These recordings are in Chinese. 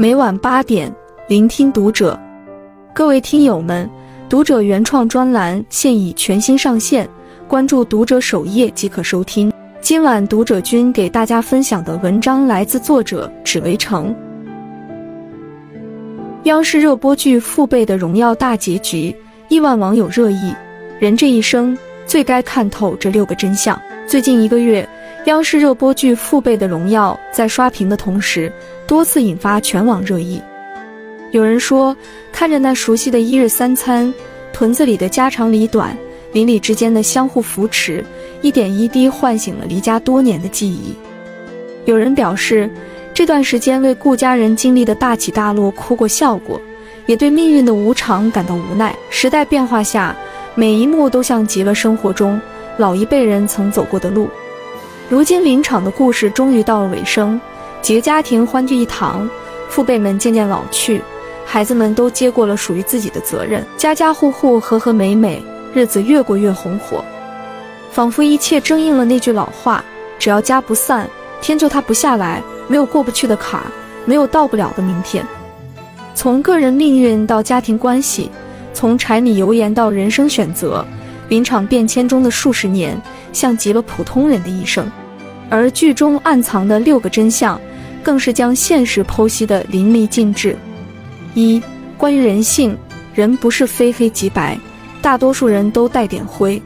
每晚八点，聆听读者。各位听友们，读者原创专栏现已全新上线，关注读者首页即可收听。今晚读者君给大家分享的文章来自作者只为城。央视热播剧《父辈的荣耀》大结局，亿万网友热议。人这一生最该看透这六个真相。最近一个月，央视热播剧《父辈的荣耀》在刷屏的同时，多次引发全网热议。有人说，看着那熟悉的一日三餐，屯子里的家长里短，邻里之间的相互扶持，一点一滴唤醒了离家多年的记忆。有人表示，这段时间为顾家人经历的大起大落哭过笑过，也对命运的无常感到无奈。时代变化下，每一幕都像极了生活中。老一辈人曾走过的路，如今林场的故事终于到了尾声，几个家庭欢聚一堂，父辈们渐渐老去，孩子们都接过了属于自己的责任，家家户户和和美美，日子越过越红火，仿佛一切正应了那句老话：只要家不散，天就塌不下来，没有过不去的坎儿，没有到不了的明天。从个人命运到家庭关系，从柴米油盐到人生选择。林场变迁中的数十年，像极了普通人的一生，而剧中暗藏的六个真相，更是将现实剖析的淋漓尽致。一、关于人性，人不是非黑即白，大多数人都带点灰。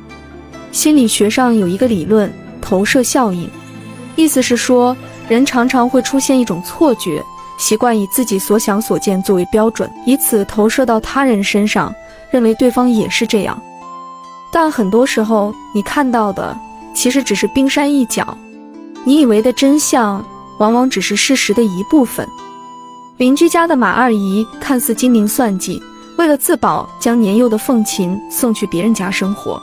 心理学上有一个理论——投射效应，意思是说，人常常会出现一种错觉，习惯以自己所想所见作为标准，以此投射到他人身上，认为对方也是这样。但很多时候，你看到的其实只是冰山一角，你以为的真相，往往只是事实的一部分。邻居家的马二姨看似精明算计，为了自保，将年幼的凤琴送去别人家生活。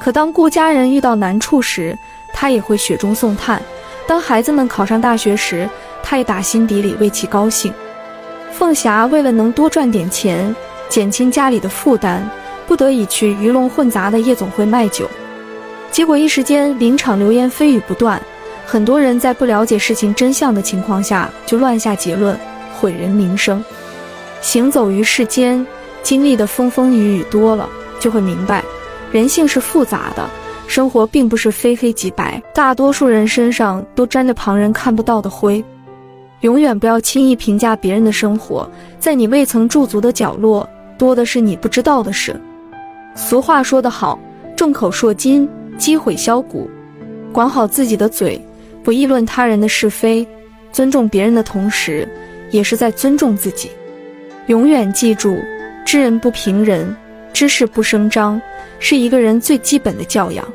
可当顾家人遇到难处时，她也会雪中送炭；当孩子们考上大学时，她也打心底里为其高兴。凤霞为了能多赚点钱，减轻家里的负担。不得已去鱼龙混杂的夜总会卖酒，结果一时间林场流言蜚语不断，很多人在不了解事情真相的情况下就乱下结论，毁人名声。行走于世间，经历的风风雨雨多了，就会明白，人性是复杂的，生活并不是非黑即白，大多数人身上都沾着旁人看不到的灰。永远不要轻易评价别人的生活，在你未曾驻足的角落，多的是你不知道的事。俗话说得好，众口铄金，积毁销骨。管好自己的嘴，不议论他人的是非，尊重别人的同时，也是在尊重自己。永远记住，知人不评人，知事不声张，是一个人最基本的教养。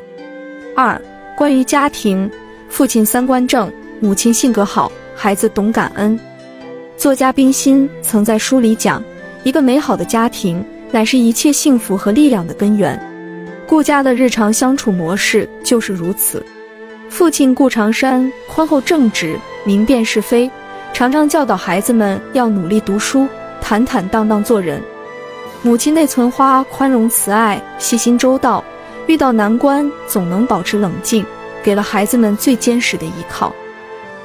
二、关于家庭，父亲三观正，母亲性格好，孩子懂感恩。作家冰心曾在书里讲，一个美好的家庭。乃是一切幸福和力量的根源。顾家的日常相处模式就是如此。父亲顾长山宽厚正直，明辨是非，常常教导孩子们要努力读书，坦坦荡荡做人。母亲内存花宽容慈爱，细心周到，遇到难关总能保持冷静，给了孩子们最坚实的依靠。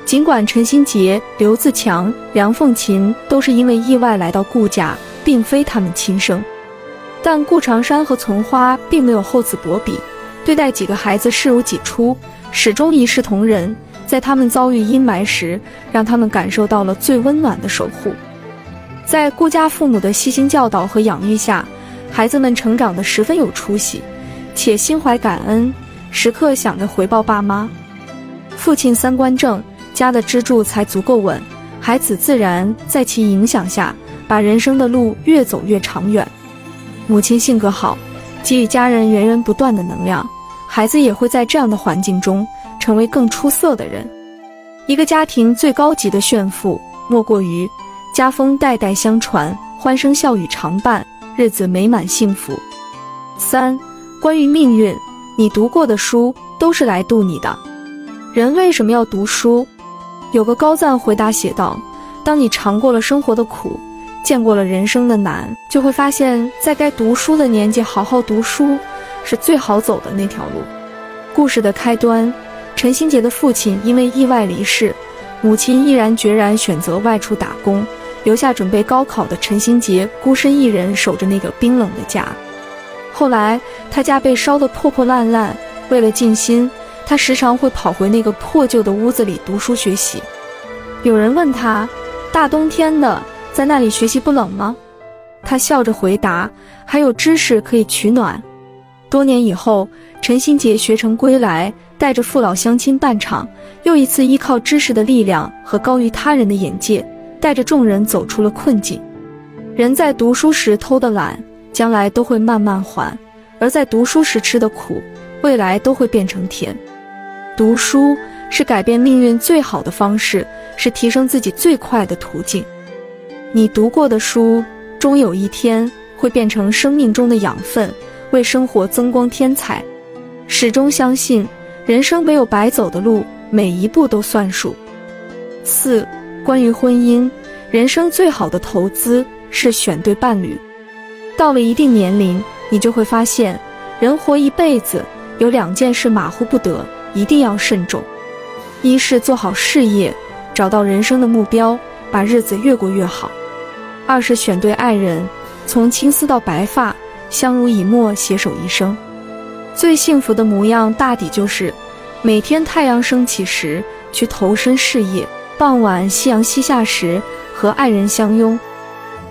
尽管陈新杰、刘自强、梁凤琴都是因为意外来到顾家，并非他们亲生。但顾长山和存花并没有厚此薄彼，对待几个孩子视如己出，始终一视同仁。在他们遭遇阴霾时，让他们感受到了最温暖的守护。在顾家父母的悉心教导和养育下，孩子们成长得十分有出息，且心怀感恩，时刻想着回报爸妈。父亲三观正，家的支柱才足够稳，孩子自然在其影响下，把人生的路越走越长远。母亲性格好，给予家人源源不断的能量，孩子也会在这样的环境中成为更出色的人。一个家庭最高级的炫富，莫过于家风代代相传，欢声笑语常伴，日子美满幸福。三、关于命运，你读过的书都是来渡你的。人为什么要读书？有个高赞回答写道：当你尝过了生活的苦。见过了人生的难，就会发现，在该读书的年纪好好读书，是最好走的那条路。故事的开端，陈新杰的父亲因为意外离世，母亲毅然决然选择外出打工，留下准备高考的陈新杰孤身一人守着那个冰冷的家。后来他家被烧得破破烂烂，为了静心，他时常会跑回那个破旧的屋子里读书学习。有人问他：“大冬天的，在那里学习不冷吗？”他笑着回答：“还有知识可以取暖。”多年以后，陈新杰学成归来，带着父老乡亲办厂，又一次依靠知识的力量和高于他人的眼界，带着众人走出了困境。人在读书时偷的懒，将来都会慢慢还；而在读书时吃的苦，未来都会变成甜。读书是改变命运最好的方式，是提升自己最快的途径。你读过的书。终有一天会变成生命中的养分，为生活增光添彩。始终相信，人生没有白走的路，每一步都算数。四、关于婚姻，人生最好的投资是选对伴侣。到了一定年龄，你就会发现，人活一辈子有两件事马虎不得，一定要慎重：一是做好事业，找到人生的目标，把日子越过越好。二是选对爱人，从青丝到白发，相濡以沫，携手一生。最幸福的模样，大抵就是每天太阳升起时去投身事业，傍晚夕阳西下时和爱人相拥。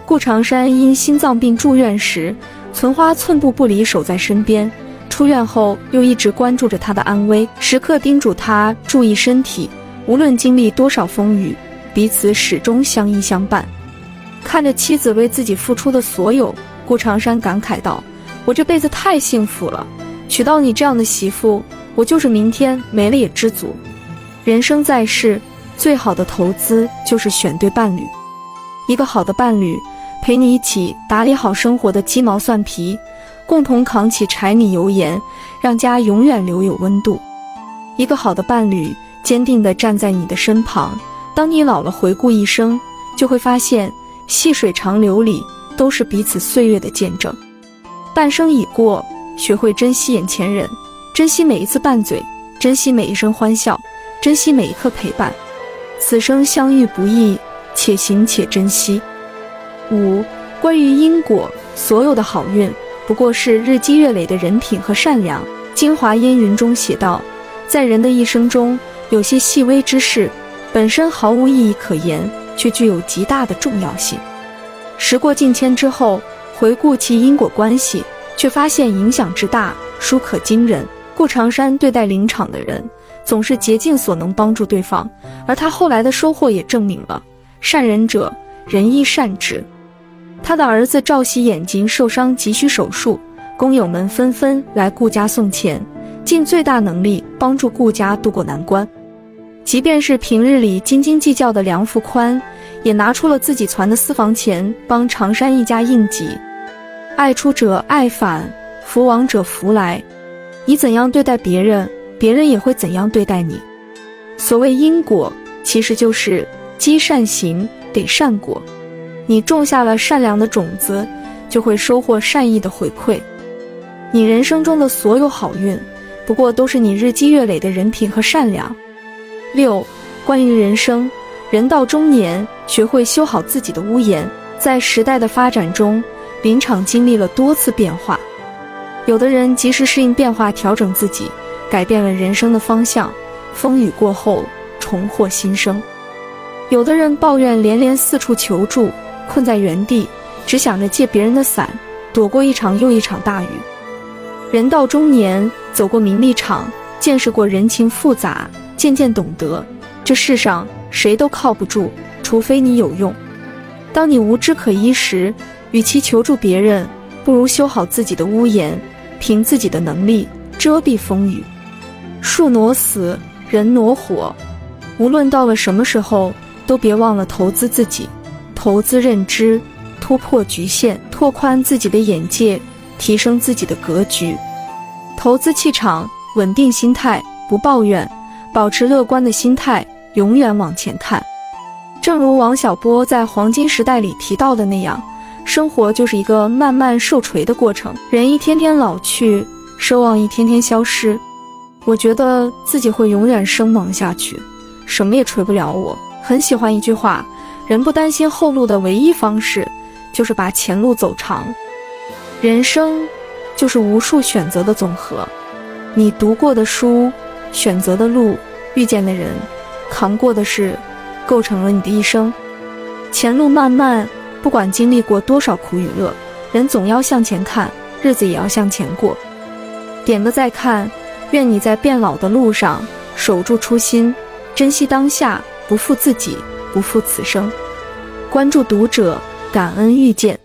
顾长山因心脏病住院时，存花寸步不离守在身边；出院后又一直关注着他的安危，时刻叮嘱他注意身体。无论经历多少风雨，彼此始终相依相伴。看着妻子为自己付出的所有，顾长山感慨道：“我这辈子太幸福了，娶到你这样的媳妇，我就是明天没了也知足。人生在世，最好的投资就是选对伴侣。一个好的伴侣，陪你一起打理好生活的鸡毛蒜皮，共同扛起柴米油盐，让家永远留有温度。一个好的伴侣，坚定地站在你的身旁，当你老了，回顾一生，就会发现。”细水长流里，都是彼此岁月的见证。半生已过，学会珍惜眼前人，珍惜每一次拌嘴，珍惜每一声欢笑，珍惜每一刻陪伴。此生相遇不易，且行且珍惜。五、关于因果，所有的好运不过是日积月累的人品和善良。《精华烟云》中写道，在人的一生中，有些细微之事，本身毫无意义可言。却具有极大的重要性。时过境迁之后，回顾其因果关系，却发现影响之大，殊可惊人。顾长山对待林场的人，总是竭尽所能帮助对方，而他后来的收获也证明了：善人者，人亦善之。他的儿子赵喜眼睛受伤，急需手术，工友们纷纷来顾家送钱，尽最大能力帮助顾家渡过难关。即便是平日里斤斤计较的梁福宽，也拿出了自己攒的私房钱帮长山一家应急。爱出者爱返，福往者福来。你怎样对待别人，别人也会怎样对待你。所谓因果，其实就是积善行得善果。你种下了善良的种子，就会收获善意的回馈。你人生中的所有好运，不过都是你日积月累的人品和善良。六，关于人生，人到中年，学会修好自己的屋檐。在时代的发展中，林场经历了多次变化。有的人及时适应变化，调整自己，改变了人生的方向。风雨过后，重获新生。有的人抱怨连连，四处求助，困在原地，只想着借别人的伞，躲过一场又一场大雨。人到中年，走过名利场，见识过人情复杂。渐渐懂得，这世上谁都靠不住，除非你有用。当你无枝可依时，与其求助别人，不如修好自己的屋檐，凭自己的能力遮蔽风雨。树挪死，人挪活。无论到了什么时候，都别忘了投资自己，投资认知，突破局限，拓宽自己的眼界，提升自己的格局。投资气场，稳定心态，不抱怨。保持乐观的心态，永远往前看。正如王小波在《黄金时代》里提到的那样，生活就是一个慢慢受锤的过程。人一天天老去，奢望一天天消失。我觉得自己会永远生猛下去，什么也锤不了我。很喜欢一句话：人不担心后路的唯一方式，就是把前路走长。人生就是无数选择的总和，你读过的书、选择的路、遇见的人、扛过的事，构成了你的一生。前路漫漫，不管经历过多少苦与乐，人总要向前看，日子也要向前过。点个再看，愿你在变老的路上守住初心，珍惜当下，不负自己，不负此生。关注读者，感恩遇见。